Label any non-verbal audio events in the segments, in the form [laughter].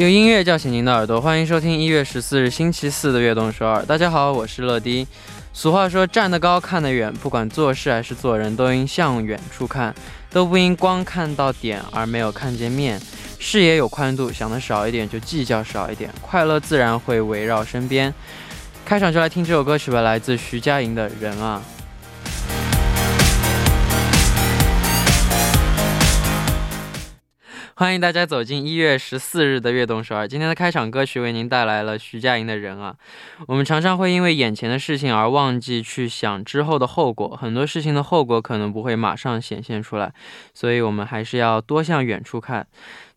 用音乐叫醒您的耳朵，欢迎收听一月十四日星期四的《悦动首尔》。大家好，我是乐迪。俗话说，站得高看得远，不管做事还是做人，都应向远处看，都不应光看到点而没有看见面。视野有宽度，想的少一点就计较少一点，快乐自然会围绕身边。开场就来听这首歌曲吧，来自徐佳莹的《人啊》。欢迎大家走进一月十四日的悦动首尔。今天的开场歌曲为您带来了徐佳莹的人啊。我们常常会因为眼前的事情而忘记去想之后的后果，很多事情的后果可能不会马上显现出来，所以我们还是要多向远处看。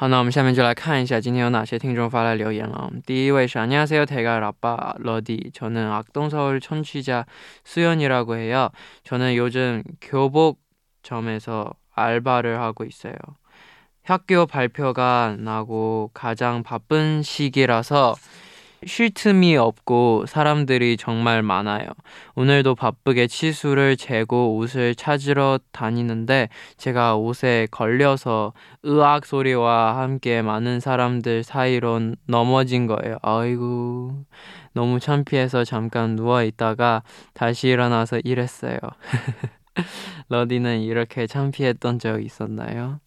好，那我们下面就来看一下今天有哪些听众发来留言了。第一位是안녕하세요대가아빠러디저는악동서울청취자수연이라고해요저는요즘교복점에서알바를하고있어요학교발표가나고가장바쁜시기라서 쉴 틈이 없고 사람들이 정말 많아요. 오늘도 바쁘게 치수를 재고 옷을 찾으러 다니는데 제가 옷에 걸려서 으악 소리와 함께 많은 사람들 사이로 넘어진 거예요. 아이고. 너무 창피해서 잠깐 누워 있다가 다시 일어나서 일했어요. [laughs] 러디는 이렇게 창피했던 적 있었나요?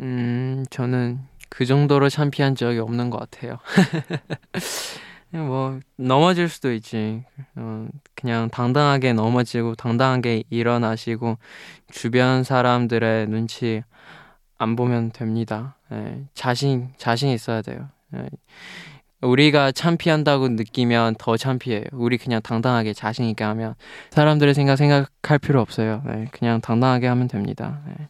음, 저는 그 정도로 창피한 적이 없는 것 같아요. [laughs] 뭐 넘어질 수도 있지. 어, 그냥 당당하게 넘어지고 당당하게 일어나시고 주변 사람들의 눈치 안 보면 됩니다. 네, 자신 자신 있어야 돼요. 네. 우리가 창피한다고 느끼면 더 창피해요. 우리 그냥 당당하게 자신 있게 하면 사람들의 생각 생각할 필요 없어요. 네, 그냥 당당하게 하면 됩니다. 네.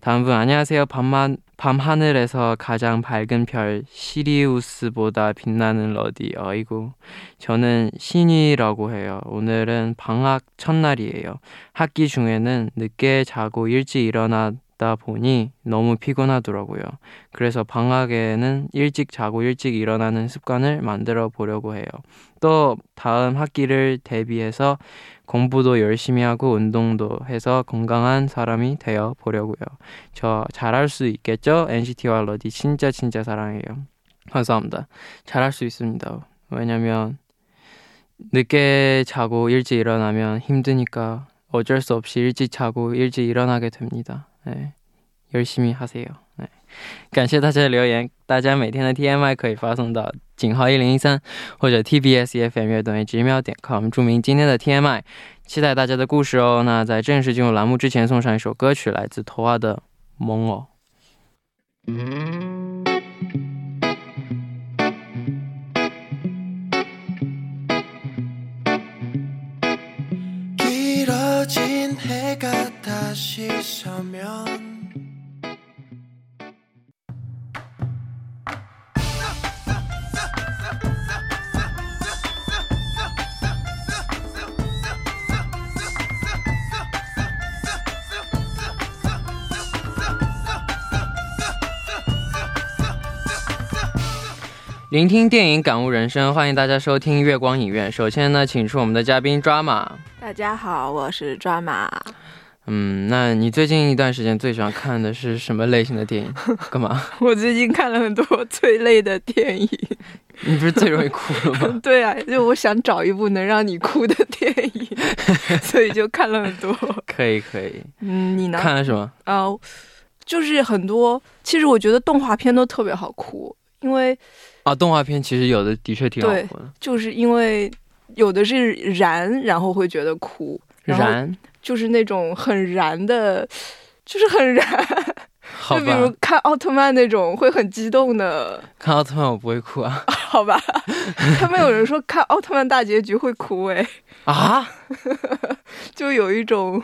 다음 분 안녕하세요. 밤만 밤 하늘에서 가장 밝은 별 시리우스보다 빛나는 러디. 어이구. 저는 신이라고 해요. 오늘은 방학 첫날이에요. 학기 중에는 늦게 자고 일찍 일어나 있다 보니 너무 피곤하더라고요. 그래서 방학에는 일찍 자고 일찍 일어나는 습관을 만들어 보려고 해요. 또 다음 학기를 대비해서 공부도 열심히 하고 운동도 해서 건강한 사람이 되어 보려고요. 저 잘할 수 있겠죠? NCT와 러디 진짜 진짜 사랑해요. 감사합니다. 잘할 수 있습니다. 왜냐면 늦게 자고 일찍 일어나면 힘드니까 어쩔 수 없이 일찍 자고 일찍 일어나게 됩니다. 哎，열심히하세 요。 哎，感谢大家的留言。大家每天的 TMI 可以发送到井号一零一三或者 TBS EFM 乐动 gmail 点 com，注明今天的 TMI，期待大家的故事哦。那在正式进入栏目之前，送上一首歌曲，来自头花的《梦哦》。 진 해가 다시 서면 聆听电影，感悟人生，欢迎大家收听月光影院。首先呢，请出我们的嘉宾抓马。大家好，我是抓马。嗯，那你最近一段时间最喜欢看的是什么类型的电影？[laughs] 干嘛？我最近看了很多催泪的电影。你不是最容易哭了吗？[laughs] 对啊，就我想找一部能让你哭的电影，[laughs] 所以就看了很多。可以可以。嗯，你呢？看了什么？哦，就是很多。其实我觉得动画片都特别好哭，因为。啊，动画片其实有的的确挺好哭的，就是因为有的是燃，然后会觉得哭，燃就是那种很燃的，就是很燃。就比如看奥特曼那种会很激动的。看奥特曼我不会哭啊。[laughs] 好吧，他们有人说看奥特曼大结局会哭哎。啊？[laughs] 就有一种，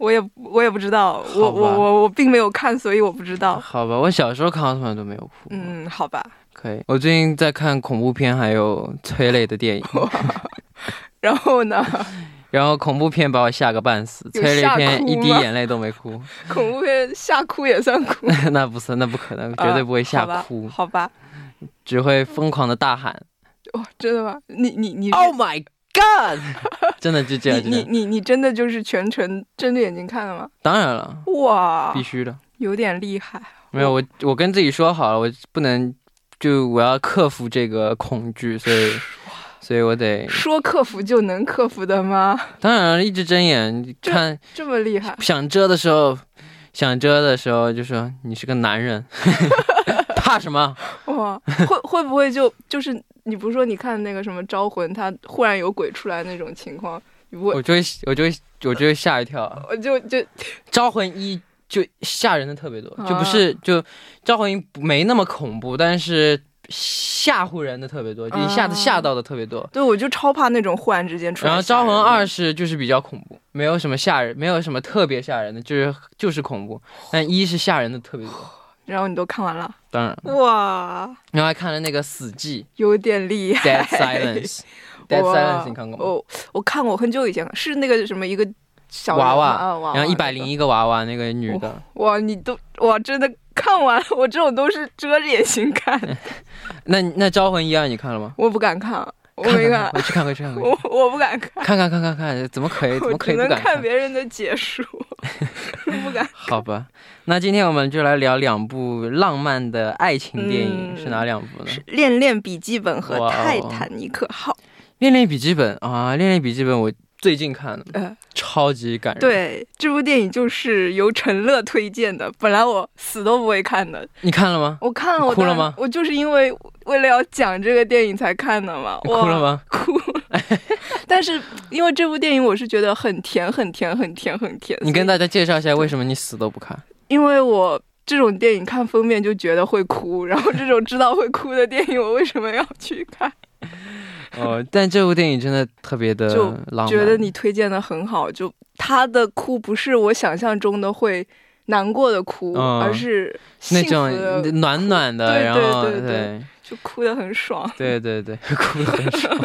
我也我也不知道，我我我我并没有看，所以我不知道。好吧，我小时候看奥特曼都没有哭。嗯，好吧。可以，我最近在看恐怖片，还有催泪的电影。[laughs] 然后呢？然后恐怖片把我吓个半死，催泪片一滴眼泪都没哭。[laughs] 恐怖片吓哭也算哭？[laughs] 那不是，那不可能，绝对不会吓哭。好吧，只会疯狂的大喊。哇，真的吗？你你你？Oh my [laughs] 真的就这样？你你你真的就是全程睁着眼睛看的吗？当然了。哇，必须的。有点厉害。没有，我我跟自己说好了，我不能。就我要克服这个恐惧，所以，所以我得说克服就能克服的吗？当然了，一直睁眼看，这么厉害。想遮的时候，想遮的时候就说你是个男人，[laughs] 怕什么？哇，会会不会就就是你不是说你看那个什么招魂，他忽然有鬼出来那种情况，我我就会我就会我就会吓一跳，我就就招魂一。就吓人的特别多，就不是就招魂一没那么恐怖，但是吓唬人的特别多，就一下子吓到的特别多。对，我就超怕那种忽然之间出来。然后招魂二是就是比较恐怖，没有什么吓人，没有什么特别吓人的，就是就是恐怖。但一是吓人的特别多。[sighs] 然后你都看完了？当然。哇！然后还看了那个死寂，有点厉害。Dead Silence，Dead Silence [laughs] 你看过吗？哦，我看过，很久以前是那个什么一个小。娃娃，然后一百零一个娃娃，那个女的。哇，你都哇，真的看完了？我这种都是遮着眼睛看。[laughs] 那那招魂一二你看了吗？我不敢看，我没看。回去看，回去看。我我不敢看。看看看看看，怎么可以？怎么可以不敢看？看别人的解说，不敢。[laughs] [laughs] 好吧，那今天我们就来聊两部浪漫的爱情电影，是哪两部呢？《恋恋笔记本》和《泰坦尼克号》。《恋恋笔记本》啊，《恋恋笔记本》我。最近看的，呃，超级感人。对，这部电影就是由陈乐推荐的，本来我死都不会看的。你看了吗？我看了，我哭了吗？我就是因为为了要讲这个电影才看的嘛。哭了吗？哭。[laughs] 但是因为这部电影，我是觉得很甜，很甜，很甜，很甜。你跟大家介绍一下为什么你死都不看？因为我这种电影看封面就觉得会哭，然后这种知道会哭的电影，我为什么要去看？[laughs] 哦，但这部电影真的特别的浪漫。觉得你推荐的很好，就他的哭不是我想象中的会难过的哭，而是那种暖暖的，然后对对对，就哭的很爽。对对对，[laughs] 哭的很爽。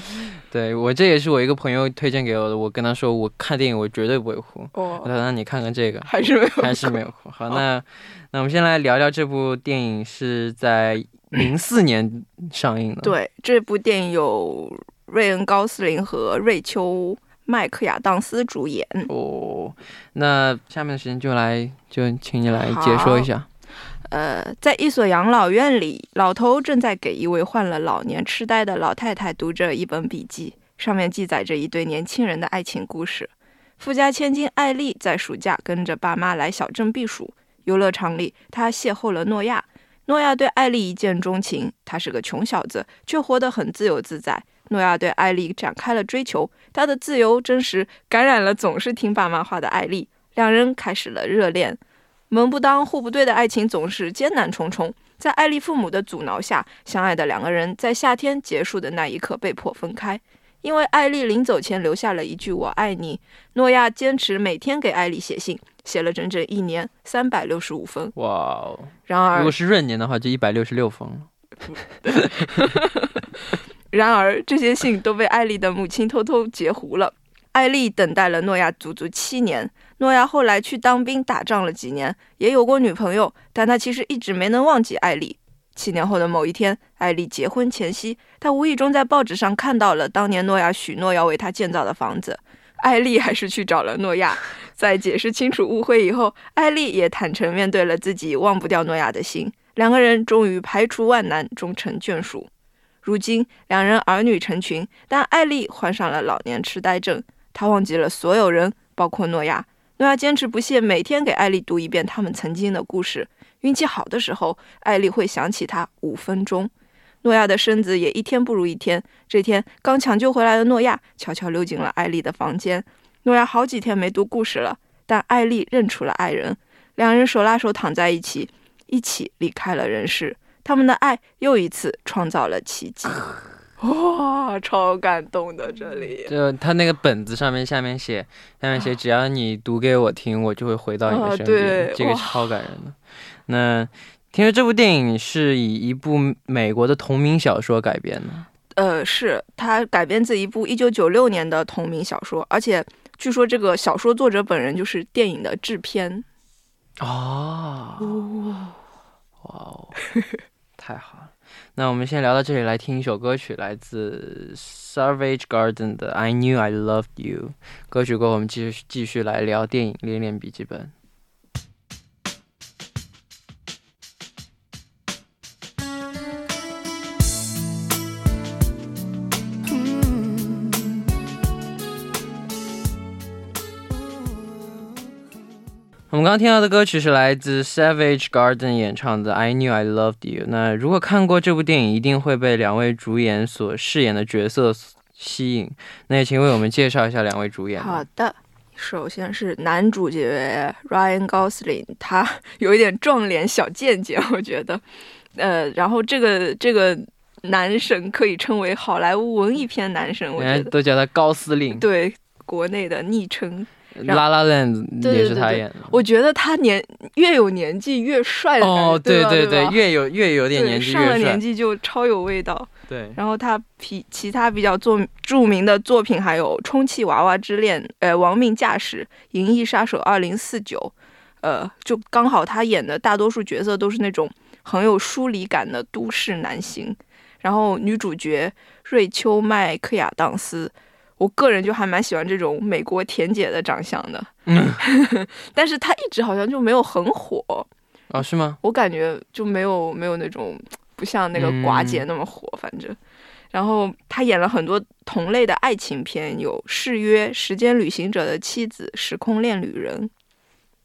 [laughs] 对我这也是我一个朋友推荐给我的，我跟他说我看电影我绝对不会哭。哦，他说那你看看这个，还是没有，还是没有哭。好，那那我们先来聊聊这部电影是在。零四年上映的。对，这部电影有瑞恩·高斯林和瑞秋·麦克亚当斯主演。哦，那下面的时间就来，就请你来解说一下。呃，在一所养老院里，老头正在给一位患了老年痴呆的老太太读着一本笔记，上面记载着一对年轻人的爱情故事。富家千金艾丽在暑假跟着爸妈来小镇避暑，游乐场里，她邂逅了诺亚。诺亚对艾丽一见钟情，他是个穷小子，却活得很自由自在。诺亚对艾丽展开了追求，他的自由真实感染了总是听爸妈话的艾丽，两人开始了热恋。门不当户不对的爱情总是艰难重重，在艾丽父母的阻挠下，相爱的两个人在夏天结束的那一刻被迫分开。因为艾丽临走前留下了一句“我爱你”，诺亚坚持每天给艾丽写信。写了整整一年，三百六十五封。哇哦！然而，如果是闰年的话，就一百六十六封了。[laughs] 然而，这些信都被艾丽的母亲偷偷截胡了。艾丽等待了诺亚足足七年。诺亚后来去当兵打仗了几年，也有过女朋友，但他其实一直没能忘记艾丽。七年后的某一天，艾丽结婚前夕，他无意中在报纸上看到了当年诺亚许诺要为他建造的房子。艾丽还是去找了诺亚，在解释清楚误会以后，艾丽也坦诚面对了自己忘不掉诺亚的心。两个人终于排除万难，终成眷属。如今，两人儿女成群，但艾丽患上了老年痴呆症，她忘记了所有人，包括诺亚。诺亚坚持不懈，每天给艾丽读一遍他们曾经的故事。运气好的时候，艾丽会想起他五分钟。诺亚的身子也一天不如一天。这天，刚抢救回来的诺亚悄悄溜进了艾丽的房间。诺亚好几天没读故事了，但艾丽认出了爱人，两人手拉手躺在一起，一起离开了人世。他们的爱又一次创造了奇迹。哇，超感动的！这里就他那个本子上面下面写，下面写，只要你读给我听，我就会回到你的身边。这个超感人的。那听说这部电影是以一部美国的同名小说改编的。呃，是它改编自一部一九九六年的同名小说，而且据说这个小说作者本人就是电影的制片。哦，哇哦，[laughs] 太好了。那我们先聊到这里，来听一首歌曲，来自 Savage Garden 的《I Knew I Loved You》。歌曲过后，我们继续继续来聊电影《恋恋笔记本》。们刚刚听到的歌曲是来自 Savage Garden 演唱的《I Knew I Loved You》。那如果看过这部电影，一定会被两位主演所饰演的角色吸引。那也请为我们介绍一下两位主演。好的，首先是男主角 Ryan Gosling，他有一点撞脸小贱贱，我觉得。呃，然后这个这个男神可以称为好莱坞文艺片男神，我觉得都叫他高司令。对，国内的昵称。拉拉链也是他演的，我觉得他年越有年纪越帅的哦，对对对，越有越有点年纪，上了年纪就超有味道。对，然后他其其他比较作著名的作品还有《充气娃娃之恋》、呃，《亡命驾驶》、《银翼杀手二零四九》，呃，就刚好他演的大多数角色都是那种很有疏离感的都市男星。然后女主角瑞秋麦克亚当斯。我个人就还蛮喜欢这种美国甜姐的长相的，[laughs] 嗯，但是她一直好像就没有很火啊？是吗？我感觉就没有没有那种不像那个寡姐那么火，反正。然后她演了很多同类的爱情片，有《誓约》《时间旅行者的妻子》《时空恋旅人》。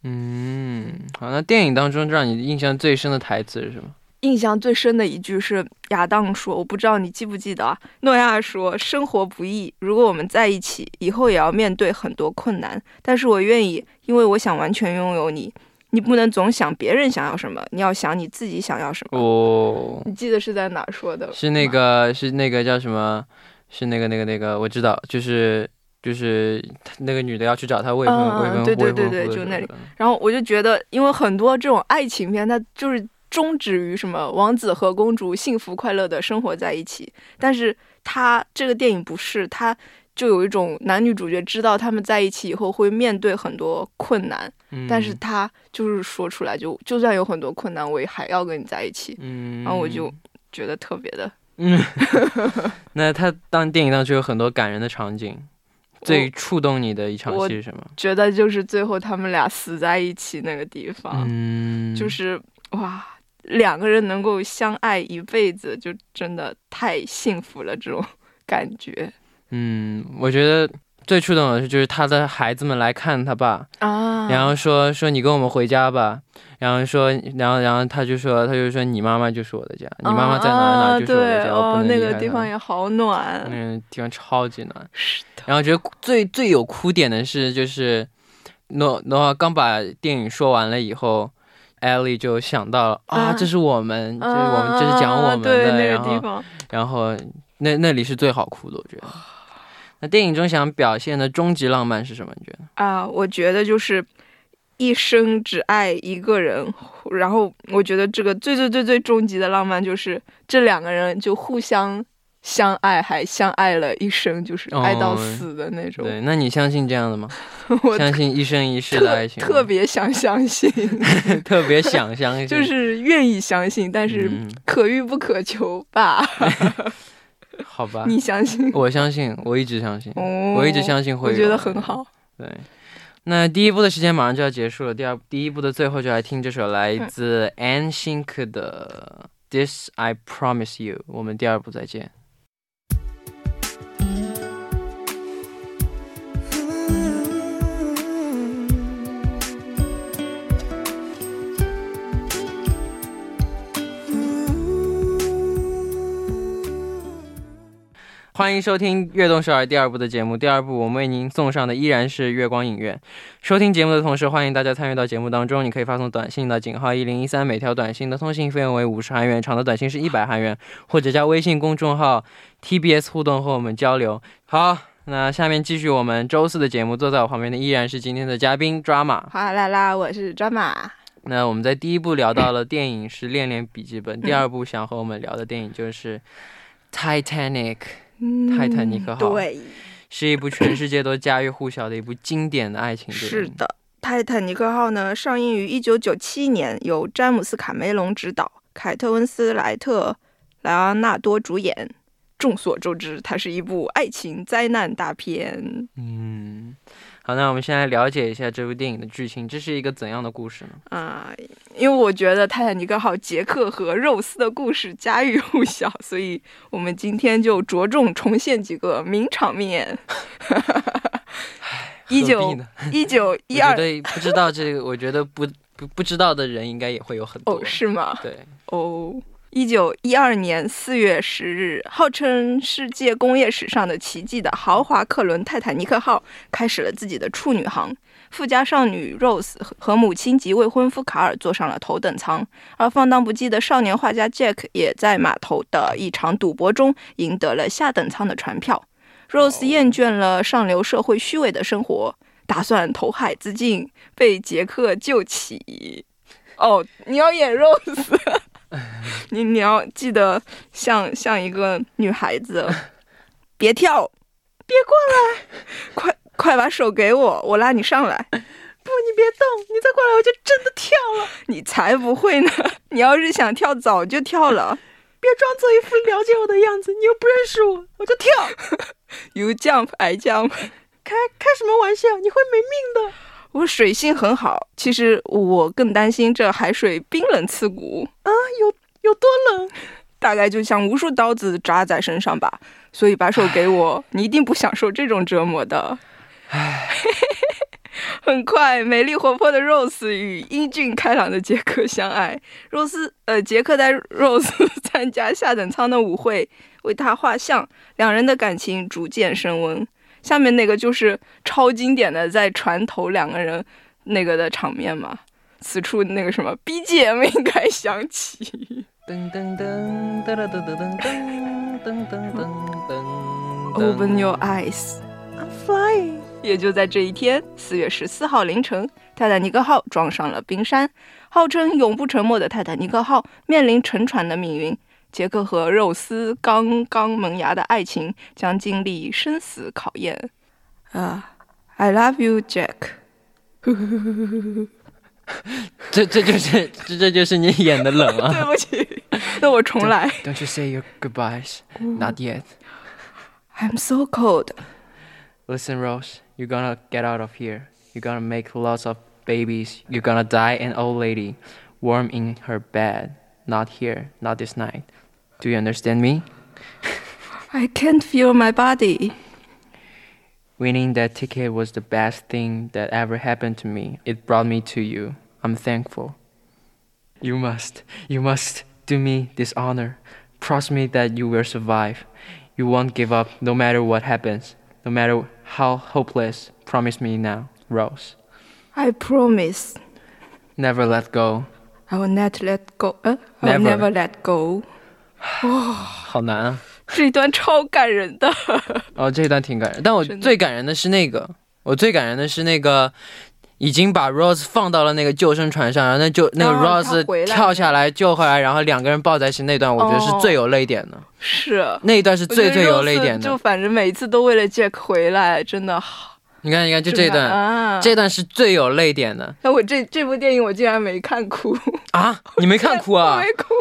嗯，好，那电影当中让你印象最深的台词是什么？印象最深的一句是亚当说：“我不知道你记不记得啊？”诺亚说：“生活不易，如果我们在一起，以后也要面对很多困难。但是我愿意，因为我想完全拥有你。你不能总想别人想要什么，你要想你自己想要什么。”哦，你记得是在哪说的？是那个，是那个叫什么？是那个那个那个，我知道，就是就是那个女的要去找他未婚未婚对对对对，就那里。然后我就觉得，因为很多这种爱情片，它就是。终止于什么王子和公主幸福快乐的生活在一起，但是他这个电影不是，他就有一种男女主角知道他们在一起以后会面对很多困难，但是他就是说出来就就算有很多困难，我也还要跟你在一起，嗯。然后我就觉得特别的，嗯，[laughs] 那他当电影当中有很多感人的场景，最触动你的一场戏是什么？觉得就是最后他们俩死在一起那个地方，嗯，就是哇。两个人能够相爱一辈子，就真的太幸福了，这种 [laughs] 感觉。嗯，我觉得最触动的是，就是他的孩子们来看他爸啊，然后说说你跟我们回家吧，然后说，然后然后他就说，他就说你妈妈就是我的家，你妈妈在哪哪就是我的家，我不能那个地方也好暖，那个地方超级暖。是的。然后觉得最最有哭点的是，就是诺诺刚把电影说完了以后。艾莉就想到啊，这是我们，就是我们，这是讲我们的，然后，然后那那里是最好哭的，我觉得。[laughs] 那电影中想表现的终极浪漫是什么？你觉得？啊，我觉得就是一生只爱一个人，然后我觉得这个最最最最终极的浪漫就是这两个人就互相相爱还相爱了一生，就是爱到死的那种。对，那你相信这样的吗？[laughs] 我相信一生一世的爱情吗？特别想相信，[laughs] 特别想相信，就是愿意相信，但是嗯可遇不可求吧？[laughs] 好吧？你相信？我相信，我一直相信，哦我一直相信会有。我觉得很好。对，那第一部的时间马上就要结束了，第二第一部的最后就来听这首来自 An Shink 的《This I Promise You》，我们第二部再见。欢迎收听《悦动少儿》第二部的节目。第二部我们为您送上的依然是月光影院。收听节目的同时，欢迎大家参与到节目当中。你可以发送短信到井号一零一三，每条短信的通信费用为五十韩元，长的短信是一百韩元，或者加微信公众号 TBS 互动和我们交流。好，那下面继续我们周四的节目。坐在我旁边的依然是今天的嘉宾 Drama。好啦啦，我是抓马。那我们在第一部聊到了电影是《恋恋笔记本》，第二部想和我们聊的电影就是《Titanic》。嗯泰坦尼克号对，是一部全世界都家喻户晓的一部经典的爱情电影。是的，《泰坦尼克号》呢上映于一九九七年，由詹姆斯·卡梅隆执导，凯特温斯莱特、莱昂纳多主演。众所周知，它是一部爱情灾难大片。嗯，好，那我们先来了解一下这部电影的剧情，这是一个怎样的故事呢？啊、因为我觉得《泰坦尼克号》杰克和肉丝的故事家喻户晓，所以我们今天就着重重现几个名场面。一九一九 [laughs] 一二对不知道这个，我觉得不不不知道的人应该也会有很多。哦，是吗？对，哦，一九一二年四月十日，号称世界工业史上的奇迹的豪华客轮泰坦尼克号开始了自己的处女航。富家少女 Rose 和和母亲及未婚夫卡尔坐上了头等舱，而放荡不羁的少年画家 Jack 也在码头的一场赌博中赢得了下等舱的船票。Rose 厌倦了上流社会虚伪的生活，打算投海自尽，被杰克救起。哦，你要演 Rose。[laughs] 你你要记得像像一个女孩子，别跳，别过来，快快把手给我，我拉你上来。不，你别动，你再过来我就真的跳了。你才不会呢！你要是想跳，早就跳了。别装作一副了解我的样子，你又不认识我，我就跳。[laughs] You jump, I jump。开开什么玩笑？你会没命的。我水性很好，其实我更担心这海水冰冷刺骨啊，有有多冷？大概就像无数刀子扎在身上吧。所以把手给我，你一定不享受这种折磨的。唉，[laughs] 很快，美丽活泼的 Rose 与英俊开朗的杰克相爱。Rose，呃，杰克带 Rose [laughs] 参加下等舱的舞会，为她画像，两人的感情逐渐升温。下面那个就是超经典的在船头两个人那个的场面嘛，此处那个什么 BGM 应该响起。噔噔噔噔噔噔噔噔噔噔噔噔。Open your eyes, I'm flying。也就在这一天，四月十四号凌晨，泰坦尼克号撞上了冰山。号称永不沉没的泰坦尼克号面临沉船的命运。杰克和肉丝刚刚萌芽的爱情将经历生死考验。啊、i love you, Jack。[laughs] 这这就是这这就是你演的冷啊对不起，那我重来。 [laughs] ！Don't you say your goodbyes? Not yet. I'm so cold. Listen, Rose, you're gonna get out of here. You're gonna make lots of babies. You're gonna die an old lady, warm in her bed. Not here, not this night. Do you understand me? I can't feel my body. Winning that ticket was the best thing that ever happened to me. It brought me to you. I'm thankful. You must, you must do me this honor. Promise me that you will survive. You won't give up no matter what happens, no matter how hopeless. Promise me now, Rose. I promise. Never let go. I will not let go. 呃 I'll Never. never let go. 哇 [sighs] 好难啊！这一段超感人的。哦，这一段挺感人，但我最感人的是那个，我最感人的是那个，已经把 Rose 放到了那个救生船上，然后那就那个 Rose 跳下来救回来，然后两个人抱在一起那段，我觉得是最有泪点的。是那一段是最最有泪点的就。反正每一次都为了 Jack 回来，真的好。你看，你看，就这一段，啊，这段是最有泪点的那，我这这部电影我竟然没看哭，啊！你没看哭我啊？[laughs] 没哭，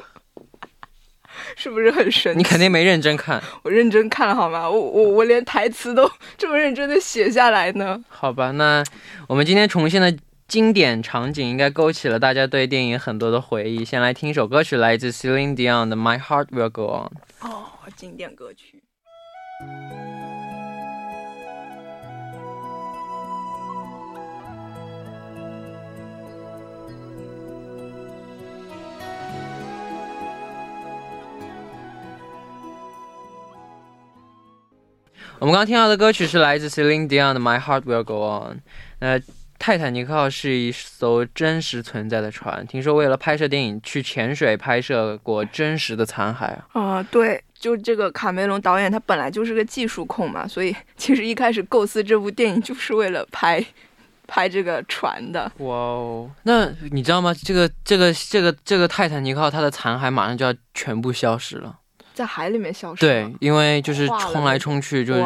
[laughs] 是不是很神奇？你肯定没认真看，我认真看了好吗？我我我连台词都这么认真的写下来呢。好吧？那我们今天重现的经典场景，应该勾起了大家对电影很多的回忆。先来听一首歌曲，来自 Celine Dion 的《My Heart Will Go On》。哦，经典歌曲。我们刚刚听到的歌曲是来自 Celine Dion 的《My Heart Will Go On》。那泰坦尼克号是一艘真实存在的船，听说为了拍摄电影去潜水拍摄过真实的残骸啊。啊、对，就这个卡梅隆导演，他本来就是个技术控嘛，所以其实一开始构思这部电影就是为了拍 [laughs] 拍这个船的。哇哦！那你知道吗？这个这个这个这个泰坦尼克号它的残骸马上就要全部消失了。在海里面消失对，因为就是冲来冲去，就是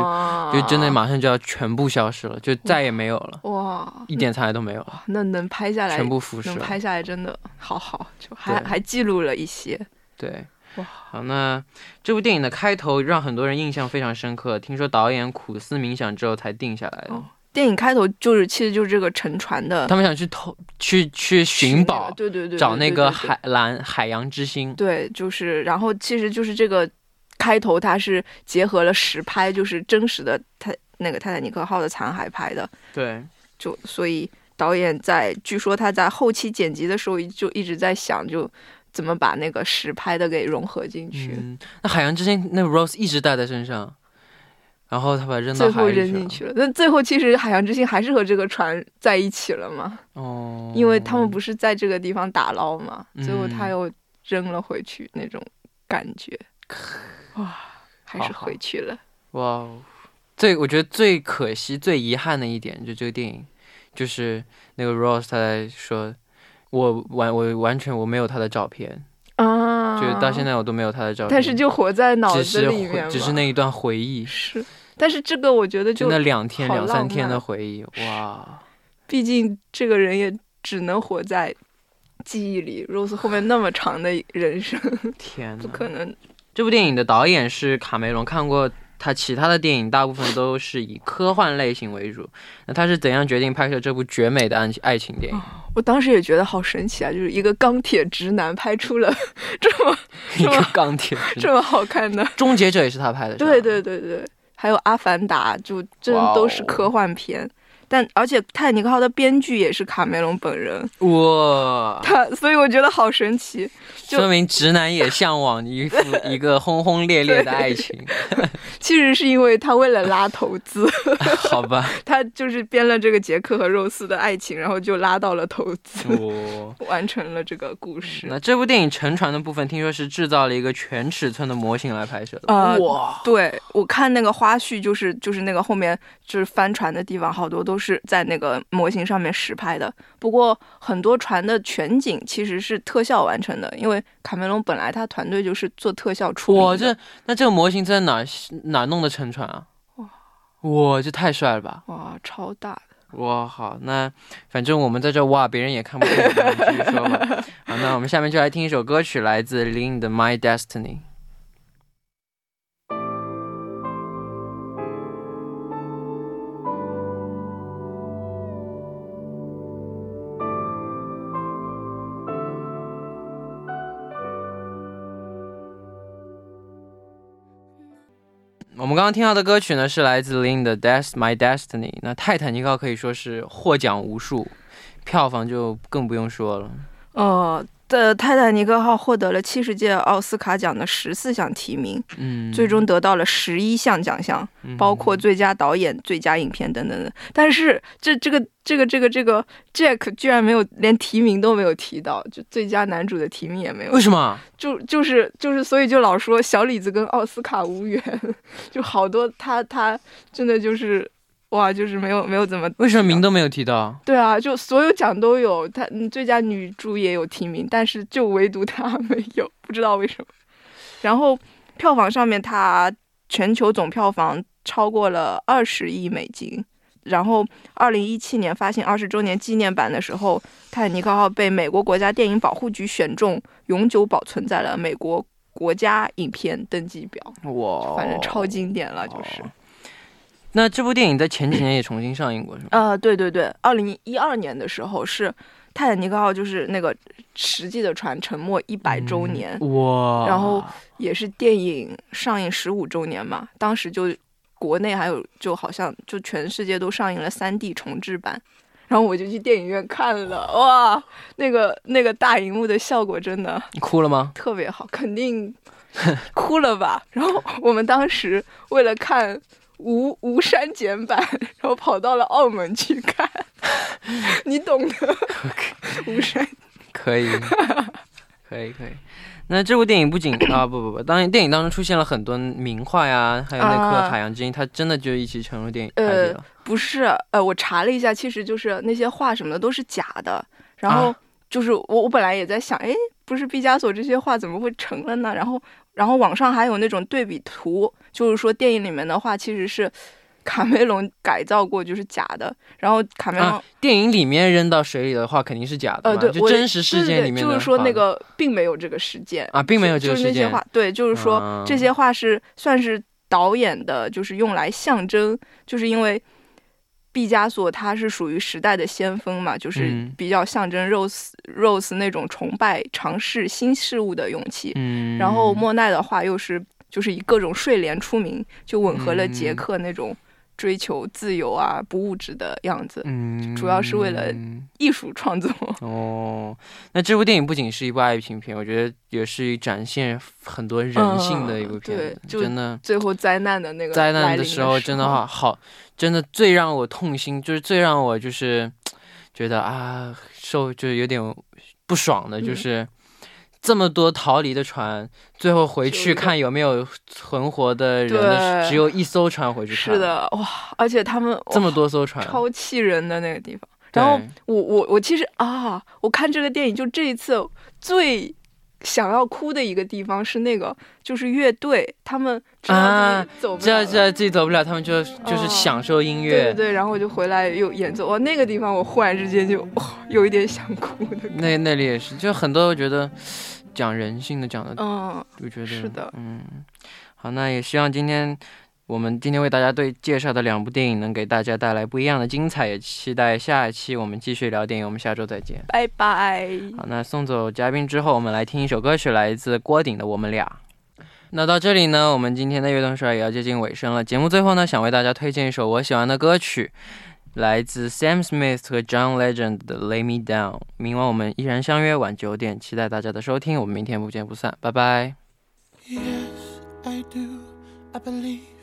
就真的马上就要全部消失了，就再也没有了，哇，一点残骸都没有了，那能拍下来，全部腐蚀了。能拍下来真的好好，就还还记录了一些。对，哇好，那这部电影的开头让很多人印象非常深刻，听说导演苦思冥想之后才定下来的。哦电影开头就是其实就是这个沉船的他们想去偷，去去寻宝，对对对，找那个海蓝海洋之心。对，就是，然后其实就是这个开头，它是结合了实拍，就是真实的泰那个泰坦尼克号的残骸拍的，对，就所以导演在据说他在后期剪辑的时候就一直在想，就怎么把那个实拍的给融合进去，嗯，那海洋之心那 Rose 一直带在身上，然后他把扔到最后海里去了。扔进去了。那最后其实海洋之心还是和这个船在一起了嘛，哦，因为他们不是在这个地方打捞嘛，最后他嗯。又扔了回去那种感觉，[laughs] 哇，还是回去了。哇哦，最我觉得最可惜、最遗憾的一点，就这个电影，就是那个 Rose 他在说，我完我完全我没有他的照片，啊，就是到现在我都没有他的照片，但是就活在脑子里面回只是那一段回忆，是，但是这个我觉得就就那两天两三天的回忆，哇，毕竟这个人也只能活在记忆里。Rose 后面那么长的人生，天 [laughs] 哪！不可能。这部电影的导演是卡梅隆，看过他其他的电影，大部分都是以科幻类型为主。那他是怎样决定拍摄这部绝美的爱爱情电影？我当时也觉得好神奇啊，就是一个钢铁直男拍出了这么 [laughs] 一个钢铁直男，这么好看的。终结者也是他拍的，对对对对，还有《阿凡达》，就真都是科幻片。但而且《泰坦尼克号》的编剧也是卡梅隆本人，哇，[laughs] 他所以我觉得好神奇。就说明直男也向往一副一个轰轰烈烈的爱情，其实是因为他为了拉投资，[laughs] 好吧？[laughs] 他就是编了这个杰克和肉丝的爱情，然后就拉到了投资，哦，完成了这个故事。那这部电影沉船的部分，听说是制造了一个全尺寸的模型来拍摄的。呃哇，对我看那个花絮，就是就是那个后面就是翻船的地方，好多都是在那个模型上面实拍的。不过很多船的全景其实是特效完成的，因为卡梅隆本来他团队就是做特效处理的。哇，这那这个模型在哪哪弄的沉船啊？哇哇，这太帅了吧！哇超大的。哇，好，那反正我们在这哇，别人也看不见，继续说吧。[laughs] 好，那我们下面就来听一首歌曲，来自 Lin 的《My Destiny》。我们刚刚听到的歌曲呢，是来自 Lin 的《Des My Destiny》。那泰坦尼克号可以说是获奖无数，票房就更不用说了。呃，的《泰坦尼克号》获得了七十届奥斯卡奖的十四项提名，嗯，最终得到了十一项奖项。嗯包括最佳导演、最佳影片等等等。但是这这个这个这个这个 Jack 居然没有连提名都没有提到，就最佳男主的提名也没有为，什么？就就是就是，所以就老说小李子跟奥斯卡无缘，[laughs] 就好多他他真的就是哇，就是没有没有怎么为什么名都没有提到？对啊，就所有奖都有，她最佳女主也有提名，但是就唯独她 [laughs] 没有，不知道为什么。然后票房上面，它全球总票房超过了二十亿美金。然后二零一七年发行二十周年纪念版的时候，《泰坦尼克号》被美国国家电影保护局选中，永久保存在了美国国家影片登记表。哇，反正超经典了，就是。那这部电影在前几年也重新上映过，是吗？呃，对对对，二零一二年的时候是《泰坦尼克号》，就是那个实际的船沉没一百周年，哇！然后也是电影上映十五周年嘛，当时就国内还有就好像就全世界都上映了三 D 重制版，然后我就去电影院看了，哇，那个那个大荧幕的效果真的，你哭了吗？特别好，肯定 [laughs] 哭了吧？然后我们当时为了看。无无删减版，[laughs] 然后跑到了澳门去看，[laughs] 你懂的。无删可以，可以可以。那这部电影不仅 [coughs] 啊不不不，当然电影当中出现了很多名画呀，还有那颗海洋之心，它真的就一起沉入电影海底了。不是，呃，我查了一下，其实就是那些画什么的都是假的。然后就是我我本来也在想，哎，不是毕加索这些画怎么会成了呢？然后。然后网上还有那种对比图，就是说电影里面的话其实是 [laughs] 卡梅隆改造过，就是假的。然后卡梅隆电影里面扔到水里的话肯定是假的，呃，对，就真实事件里面就是说那个并没有这个事件啊，并没有这个事件。就是那些话，对，就是说这些话是算是导演的，就是用来象征，就是因为。毕加索他是属于时代的先锋嘛，就是比较象征 Rose Rose 那种崇拜、尝试新事物的勇气。嗯，然后莫奈的话又是就是以各种睡莲出名，就吻合了杰克那种追求自由啊、不物质的样子。嗯，主要是为了艺术创作。[laughs] 哦，那这部电影不仅是一部爱情片，我觉得也是展现很多人性的一部片子。真的，最后灾难的那个灾难的时候，真的好好。真的最让我痛心，就是最让我就是觉得啊，受就是有点不爽的，就是这么多逃离的船，最后回去看有没有存活的人的，只有一艘船回去看。是的，哇！而且他们这么多艘船，超气人的那个地方。然后我我我其实啊，我看这个电影就这一次最。想要哭的一个地方是那个，就是乐队，他们知道自己走不了，自己走不了，他们就就是享受音乐，对对对，然后我就回来又演奏，哇，那个地方我忽然之间就哇，有一点想哭的。那那里也是，就很多我觉得讲人性的讲的，嗯，就觉得是的，嗯，好，那也希望今天。我们今天为大家对介绍的两部电影能给大家带来不一样的精彩，也期待下一期我们继续聊电影。我们下周再见，拜拜。好，那送走嘉宾之后，我们来听一首歌曲，来自郭顶的《我们俩》。那到这里呢，我们今天的悦动说也要接近尾声了。节目最后呢，想为大家推荐一首我喜欢的歌曲，来自 Sam Smith 和 John Legend 的《Lay Me Down》。明晚我们依然相约晚九点，期待大家的收听。我们明天不见不散，拜拜。Yes, I do. I believe.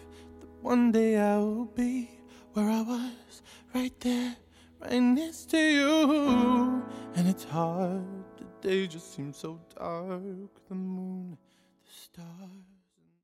One day I will be where I was, right there, right next to you. And it's hard, the day just seems so dark, the moon, the stars.